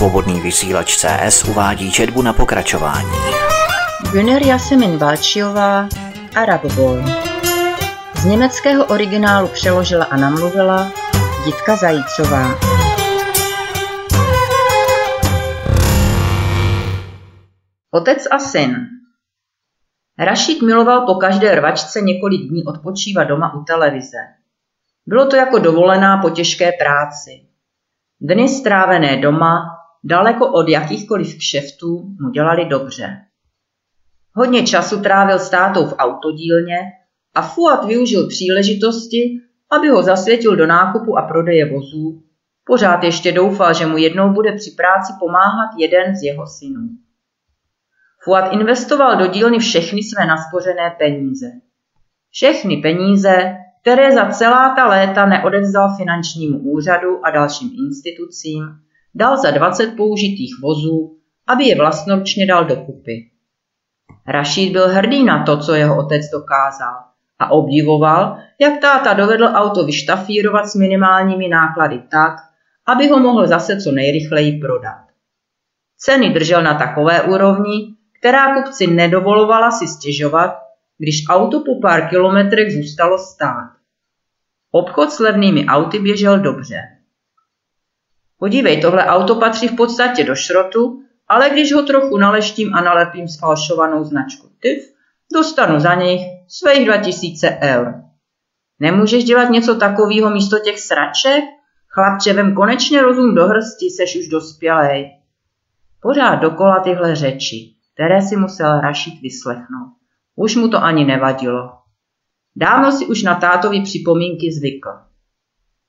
Svobodný vysílač CS uvádí četbu na pokračování. Güner Jasemin Balčiová, Arab Boy. Z německého originálu přeložila a namluvila Jitka Zajícová. Otec a syn Rašid miloval po každé rvačce několik dní odpočívat doma u televize. Bylo to jako dovolená po těžké práci. Dny strávené doma, daleko od jakýchkoliv kšeftů, mu dělali dobře. Hodně času trávil s tátou v autodílně a Fuad využil příležitosti, aby ho zasvětil do nákupu a prodeje vozů. Pořád ještě doufal, že mu jednou bude při práci pomáhat jeden z jeho synů. Fuad investoval do dílny všechny své naspořené peníze. Všechny peníze, které za celá ta léta neodevzdal finančnímu úřadu a dalším institucím, dal za 20 použitých vozů, aby je vlastnoručně dal do kupy. Rašíd byl hrdý na to, co jeho otec dokázal a obdivoval, jak táta dovedl auto vyštafírovat s minimálními náklady tak, aby ho mohl zase co nejrychleji prodat. Ceny držel na takové úrovni, která kupci nedovolovala si stěžovat, když auto po pár kilometrech zůstalo stát. Obchod s levnými auty běžel dobře. Podívej, tohle auto patří v podstatě do šrotu, ale když ho trochu naleštím a nalepím sfalšovanou značku TIF, dostanu za něj svých 2000 eur. Nemůžeš dělat něco takového místo těch sraček? Chlapče, vem konečně rozum do hrsti, seš už dospělej. Pořád dokola tyhle řeči které si musel Rašit vyslechnout. Už mu to ani nevadilo. Dávno si už na tátovi připomínky zvykl.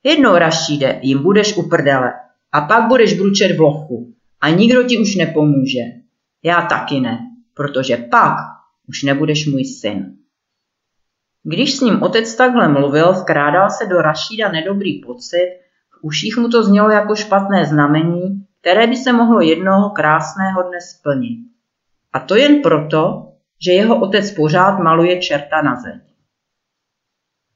Jednou Rašíde jim budeš u prdele a pak budeš bručet v lochu a nikdo ti už nepomůže. Já taky ne, protože pak už nebudeš můj syn. Když s ním otec takhle mluvil, vkrádal se do Rašída nedobrý pocit, v uších mu to znělo jako špatné znamení, které by se mohlo jednoho krásného dne splnit. A to jen proto, že jeho otec pořád maluje čerta na zeď.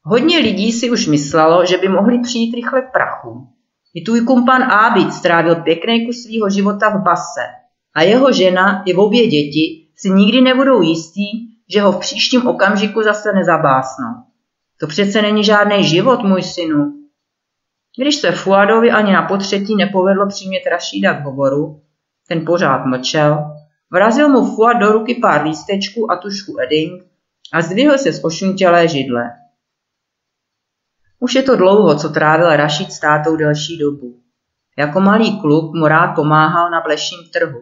Hodně lidí si už myslelo, že by mohli přijít rychle k prachu. I tvůj kumpan Ábit strávil pěkný kus svého života v base a jeho žena i obě děti si nikdy nebudou jistí, že ho v příštím okamžiku zase nezabásnou. To přece není žádný život, můj synu. Když se Fuadovi ani na potřetí nepovedlo přimět Rašída k hovoru, ten pořád mlčel Vrazil mu Fuad do ruky pár lístečků a tušku Edding a zdvihl se z ošuntělé židle. Už je to dlouho, co trávil Rašid s tátou delší dobu. Jako malý kluk mu rád pomáhal na bleším trhu.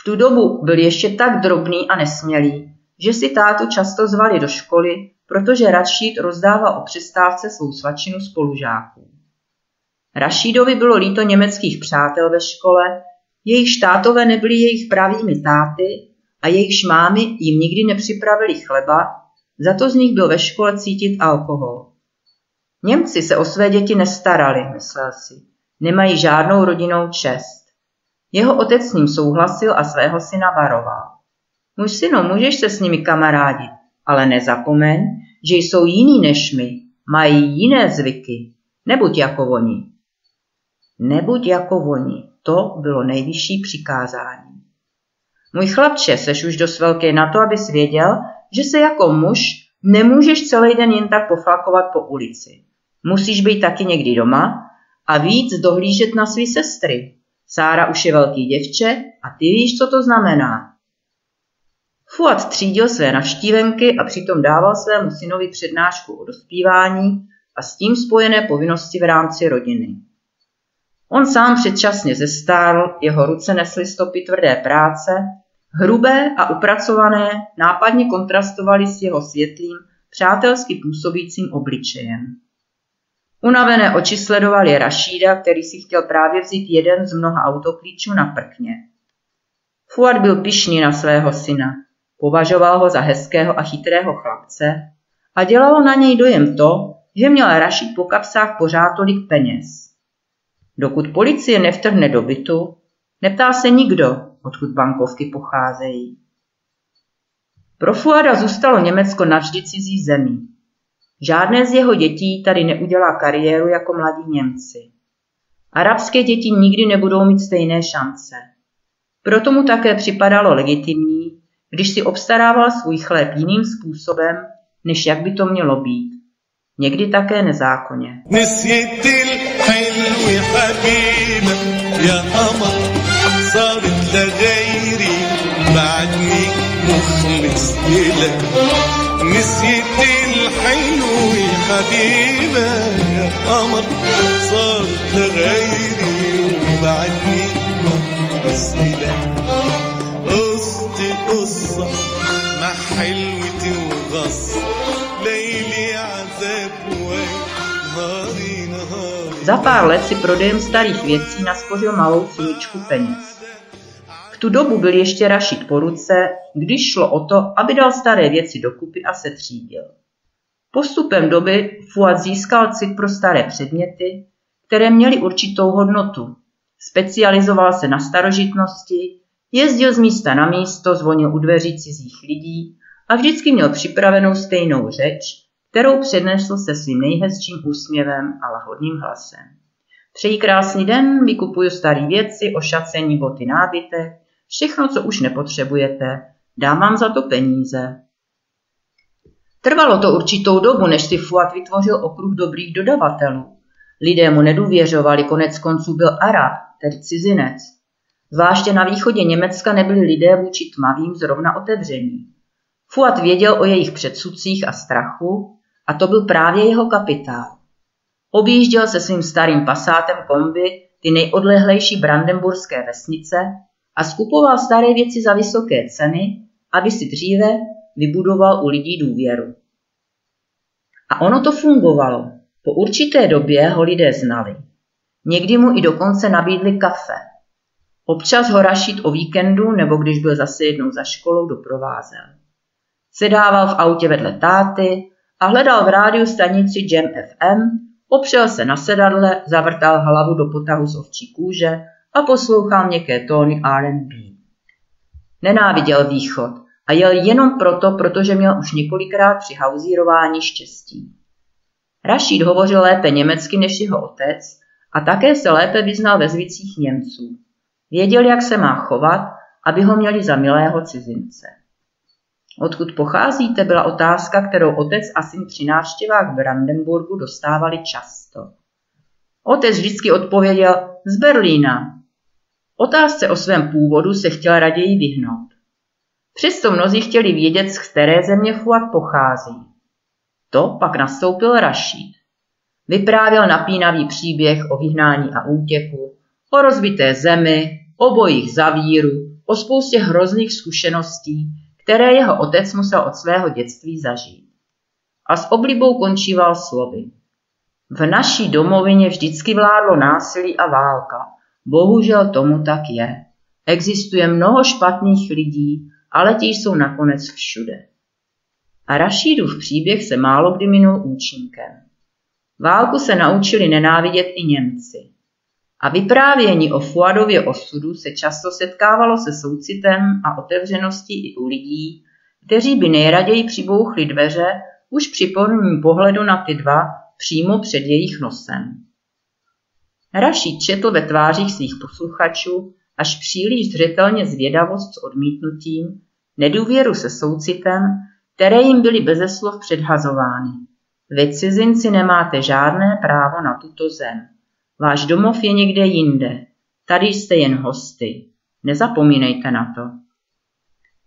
V tu dobu byl ještě tak drobný a nesmělý, že si tátu často zvali do školy, protože Rašid rozdával o přestávce svou svačinu spolužáků. Rašídovi bylo líto německých přátel ve škole jejich štátové nebyli jejich pravými táty a jejich mámy jim nikdy nepřipravili chleba, za to z nich byl ve škole cítit alkohol. Němci se o své děti nestarali, myslel si. Nemají žádnou rodinou čest. Jeho otec s ním souhlasil a svého syna varoval. Můj synu, můžeš se s nimi kamarádit, ale nezapomeň, že jsou jiný než my, mají jiné zvyky. Nebuď jako oni. Nebuď jako oni. To bylo nejvyšší přikázání. Můj chlapče, seš už dost velký na to, abys věděl, že se jako muž nemůžeš celý den jen tak poflakovat po ulici. Musíš být taky někdy doma a víc dohlížet na své sestry. Sára už je velký děvče a ty víš, co to znamená. Fuad třídil své navštívenky a přitom dával svému synovi přednášku o dospívání a s tím spojené povinnosti v rámci rodiny. On sám předčasně zestárl, jeho ruce nesly stopy tvrdé práce, hrubé a upracované nápadně kontrastovaly s jeho světlým, přátelsky působícím obličejem. Unavené oči sledovali Rašída, který si chtěl právě vzít jeden z mnoha autoklíčů na prkně. Fuad byl pišný na svého syna, považoval ho za hezkého a chytrého chlapce a dělalo na něj dojem to, že měl Rašid po kapsách pořád tolik peněz. Dokud policie nevtrhne do bytu, neptá se nikdo, odkud bankovky pocházejí. Pro Fuada zůstalo Německo navždy cizí zemí. Žádné z jeho dětí tady neudělá kariéru jako mladí Němci. Arabské děti nikdy nebudou mít stejné šance. Proto mu také připadalo legitimní, když si obstarával svůj chléb jiným způsobem, než jak by to mělo být. Někdy také nezákonně. نسيت الحلو حبيبة يا قمر صارت لغيري وبعدني مسئلة قصت قصة مع حلوتي وغص ليلي عذاب نهاري نهاري Za pár let si prodejem starých věcí naspořil malou sumičku peněz. Tu dobu byl ještě Rašit po ruce, když šlo o to, aby dal staré věci dokupy a setřídil. Postupem doby Fuad získal cit pro staré předměty, které měly určitou hodnotu. Specializoval se na starožitnosti, jezdil z místa na místo, zvonil u dveří cizích lidí a vždycky měl připravenou stejnou řeč, kterou přednesl se svým nejhezčím úsměvem a lahodným hlasem. Přeji krásný den, vykupuju staré věci, ošacení, boty, nábytek, všechno, co už nepotřebujete, dám vám za to peníze. Trvalo to určitou dobu, než si Fuad vytvořil okruh dobrých dodavatelů. Lidé mu nedůvěřovali, konec konců byl Arab, tedy cizinec. Zvláště na východě Německa nebyli lidé vůči tmavým zrovna otevření. Fuad věděl o jejich předsudcích a strachu a to byl právě jeho kapitál. Objížděl se svým starým pasátem kombi ty nejodlehlejší brandenburské vesnice a skupoval staré věci za vysoké ceny, aby si dříve vybudoval u lidí důvěru. A ono to fungovalo. Po určité době ho lidé znali. Někdy mu i dokonce nabídli kafe. Občas ho rašit o víkendu nebo když byl zase jednou za školou doprovázel. Sedával v autě vedle táty a hledal v rádiu stanici Jam FM, opřel se na sedadle, zavrtal hlavu do potahu z ovčí kůže a poslouchal měkké tóny R&B. Nenáviděl východ a jel jenom proto, protože měl už několikrát při hauzírování štěstí. Rašíd hovořil lépe německy než jeho otec a také se lépe vyznal ve zvicích Němců. Věděl, jak se má chovat, aby ho měli za milého cizince. Odkud pocházíte, byla otázka, kterou otec a syn při návštěvách v Brandenburgu dostávali často. Otec vždycky odpověděl z Berlína. Otázce o svém původu se chtěl raději vyhnout. Přesto mnozí chtěli vědět, z které země Fuad pochází. To pak nastoupil Rašíd. Vyprávěl napínavý příběh o vyhnání a útěku, o rozbité zemi, o bojích za víru, o spoustě hrozných zkušeností, které jeho otec musel od svého dětství zažít. A s oblibou končíval slovy. V naší domovině vždycky vládlo násilí a válka. Bohužel tomu tak je. Existuje mnoho špatných lidí ale ti jsou nakonec všude. A Rašídův příběh se málo kdy minul účinkem. Válku se naučili nenávidět i Němci. A vyprávění o Fuadově osudu se často setkávalo se soucitem a otevřeností i u lidí, kteří by nejraději přibouchli dveře už při prvním pohledu na ty dva přímo před jejich nosem. Rašíd četl ve tvářích svých posluchačů až příliš zřetelně zvědavost s odmítnutím, nedůvěru se soucitem, které jim byly beze slov předhazovány. Vy cizinci nemáte žádné právo na tuto zem. Váš domov je někde jinde. Tady jste jen hosty. Nezapomínejte na to.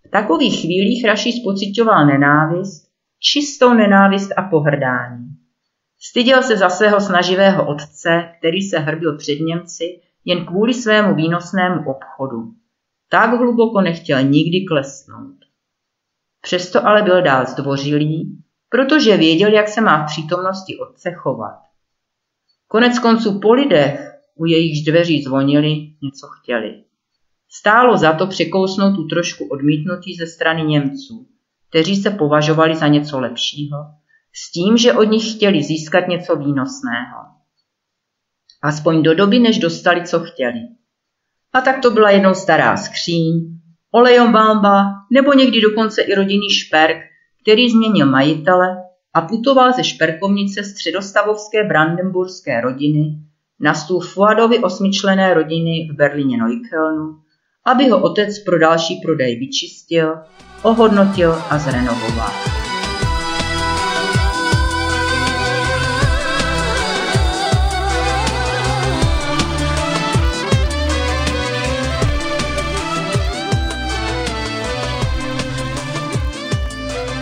V takových chvílích Raši spocitoval nenávist, čistou nenávist a pohrdání. Styděl se za svého snaživého otce, který se hrbil před Němci jen kvůli svému výnosnému obchodu. Tak hluboko nechtěl nikdy klesnout. Přesto ale byl dál zdvořilý, protože věděl, jak se má v přítomnosti otce chovat. Konec konců po lidech, u jejichž dveří zvonili, něco chtěli. Stálo za to překousnout tu trošku odmítnutí ze strany Němců, kteří se považovali za něco lepšího, s tím, že od nich chtěli získat něco výnosného aspoň do doby, než dostali, co chtěli. A tak to byla jednou stará skříň, olejobámba nebo někdy dokonce i rodinný šperk, který změnil majitele a putoval ze šperkovnice středostavovské brandenburské rodiny na stůl Fuadovy osmičlené rodiny v Berlíně Neuköllnu, aby ho otec pro další prodej vyčistil, ohodnotil a zrenovoval.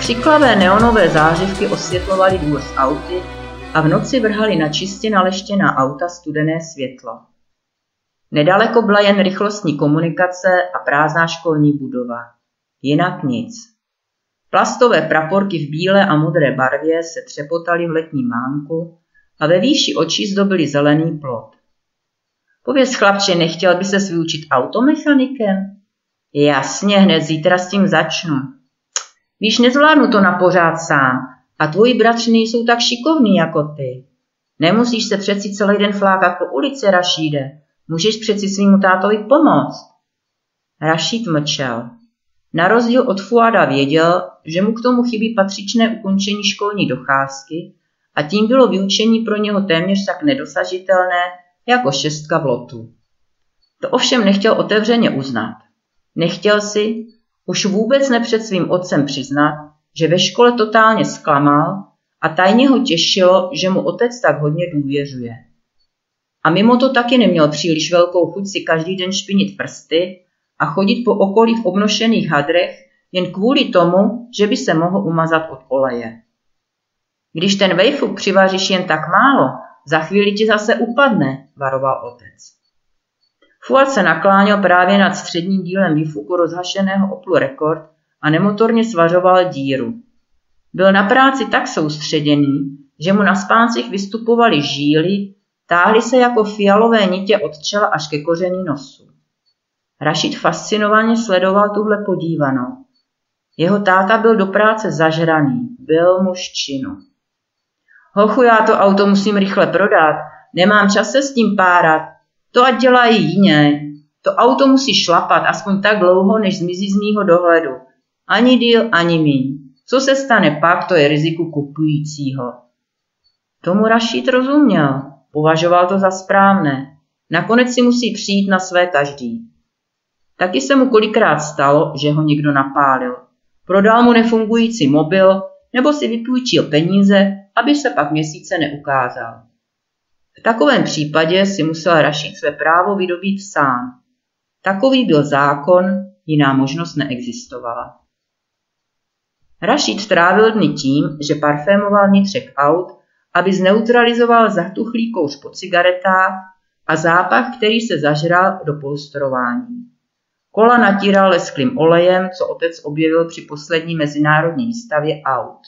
Křiklavé neonové zářivky osvětlovaly dvůr z auty a v noci vrhali na čistě naleštěná auta studené světlo. Nedaleko byla jen rychlostní komunikace a prázdná školní budova. Jinak nic. Plastové praporky v bílé a modré barvě se třepotaly v letním mánku a ve výši očí zdobily zelený plot. Pověz chlapče, nechtěl by se vyučit automechanikem? Jasně, hned zítra s tím začnu. Víš, nezvládnu to na pořád sám a tvoji bratři nejsou tak šikovní jako ty. Nemusíš se přeci celý den flákat po ulici, Rašíde. Můžeš přeci svýmu tátovi pomoct. Rašíd mlčel. Na rozdíl od Fuada věděl, že mu k tomu chybí patřičné ukončení školní docházky a tím bylo vyučení pro něho téměř tak nedosažitelné jako šestka v lotu. To ovšem nechtěl otevřeně uznat. Nechtěl si, už vůbec ne před svým otcem přiznat, že ve škole totálně zklamal a tajně ho těšilo, že mu otec tak hodně důvěřuje. A mimo to taky neměl příliš velkou chuť si každý den špinit prsty a chodit po okolí v obnošených hadrech jen kvůli tomu, že by se mohl umazat od oleje. Když ten vejfuk přivaříš jen tak málo, za chvíli ti zase upadne, varoval otec. Fuad se nakláněl právě nad středním dílem výfuku rozhašeného Oplu Rekord a nemotorně svařoval díru. Byl na práci tak soustředěný, že mu na spáncích vystupovaly žíly, táhly se jako fialové nitě od čela až ke koření nosu. Rašid fascinovaně sledoval tuhle podívanou. Jeho táta byl do práce zažraný, byl muž činu. Hochu, já to auto musím rychle prodat, nemám čas se s tím párat, to ať dělají jiné. To auto musí šlapat aspoň tak dlouho, než zmizí z mýho dohledu. Ani díl, ani míň. Co se stane pak, to je riziku kupujícího. Tomu Rašít rozuměl. Považoval to za správné. Nakonec si musí přijít na své každý. Taky se mu kolikrát stalo, že ho někdo napálil. Prodal mu nefungující mobil nebo si vypůjčil peníze, aby se pak měsíce neukázal. V takovém případě si musel Rašid své právo vydobít sám. Takový byl zákon, jiná možnost neexistovala. Rašid trávil dny tím, že parfémoval vnitřek aut, aby zneutralizoval zatuchlý kouř po cigaretách a zápach, který se zažral do polstrování. Kola natíral lesklým olejem, co otec objevil při poslední mezinárodní výstavě aut.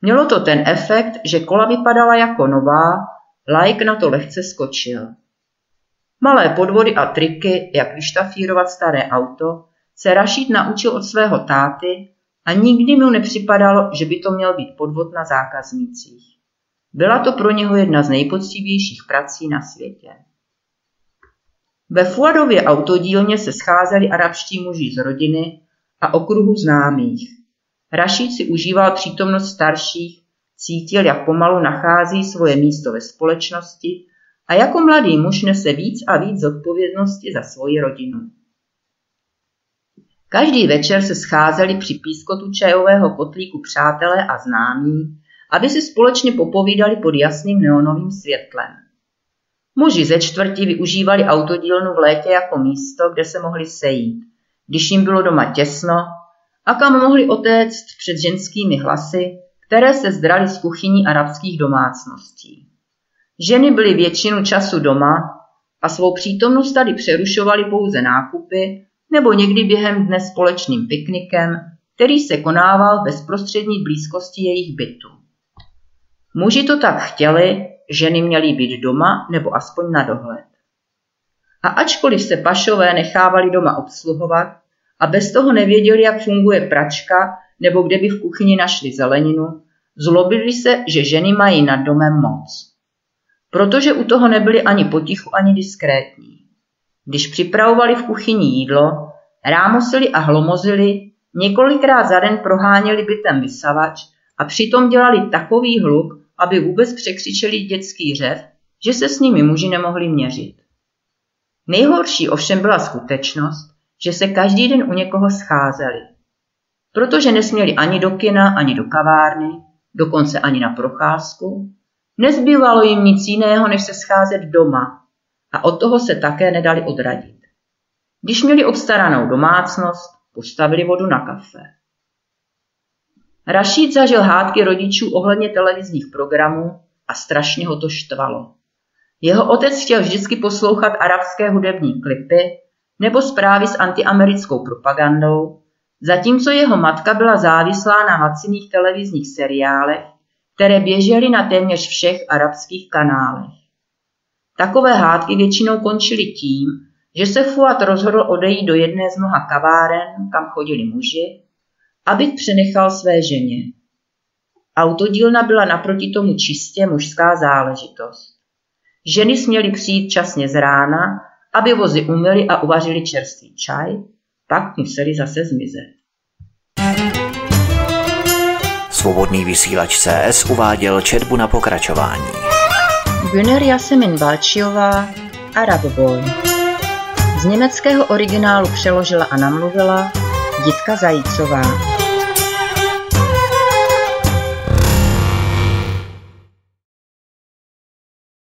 Mělo to ten efekt, že kola vypadala jako nová Like na to lehce skočil. Malé podvody a triky, jak vyštafírovat staré auto, se Rašid naučil od svého táty a nikdy mu nepřipadalo, že by to měl být podvod na zákaznících. Byla to pro něho jedna z nejpoctivějších prací na světě. Ve Fuadově autodílně se scházeli arabští muži z rodiny a okruhu známých. Rašid si užíval přítomnost starších Cítil, jak pomalu nachází svoje místo ve společnosti a jako mladý muž nese víc a víc zodpovědnosti za svoji rodinu. Každý večer se scházeli při pískotu čajového kotlíku přátelé a známí, aby si společně popovídali pod jasným neonovým světlem. Muži ze čtvrti využívali autodílnu v létě jako místo, kde se mohli sejít, když jim bylo doma těsno a kam mohli otéct před ženskými hlasy, které se zdraly z kuchyní arabských domácností. Ženy byly většinu času doma a svou přítomnost tady přerušovaly pouze nákupy nebo někdy během dne společným piknikem, který se konával v bezprostřední blízkosti jejich bytu. Muži to tak chtěli, ženy měly být doma nebo aspoň na dohled. A ačkoliv se pašové nechávali doma obsluhovat a bez toho nevěděli, jak funguje pračka nebo kde by v kuchyni našli zeleninu, zlobili se, že ženy mají nad domem moc. Protože u toho nebyli ani potichu, ani diskrétní. Když připravovali v kuchyni jídlo, rámosili a hlomozili, několikrát za den proháněli bytem vysavač a přitom dělali takový hluk, aby vůbec překřičeli dětský řev, že se s nimi muži nemohli měřit. Nejhorší ovšem byla skutečnost, že se každý den u někoho scházeli. Protože nesměli ani do kina, ani do kavárny, dokonce ani na procházku, nezbývalo jim nic jiného, než se scházet doma a od toho se také nedali odradit. Když měli obstaranou domácnost, postavili vodu na kafe. Rašíd zažil hádky rodičů ohledně televizních programů a strašně ho to štvalo. Jeho otec chtěl vždycky poslouchat arabské hudební klipy nebo zprávy s antiamerickou propagandou, zatímco jeho matka byla závislá na laciných televizních seriálech, které běžely na téměř všech arabských kanálech. Takové hádky většinou končily tím, že se Fuad rozhodl odejít do jedné z mnoha kaváren, kam chodili muži, aby přenechal své ženě. Autodílna byla naproti tomu čistě mužská záležitost. Ženy směly přijít časně z rána, aby vozy umyly a uvařili čerstvý čaj, pak museli zase zmizet. Svobodný vysílač CS uváděl četbu na pokračování. Güner Jasemin Balčiová, Arab Boy. Z německého originálu přeložila a namluvila Jitka Zajícová.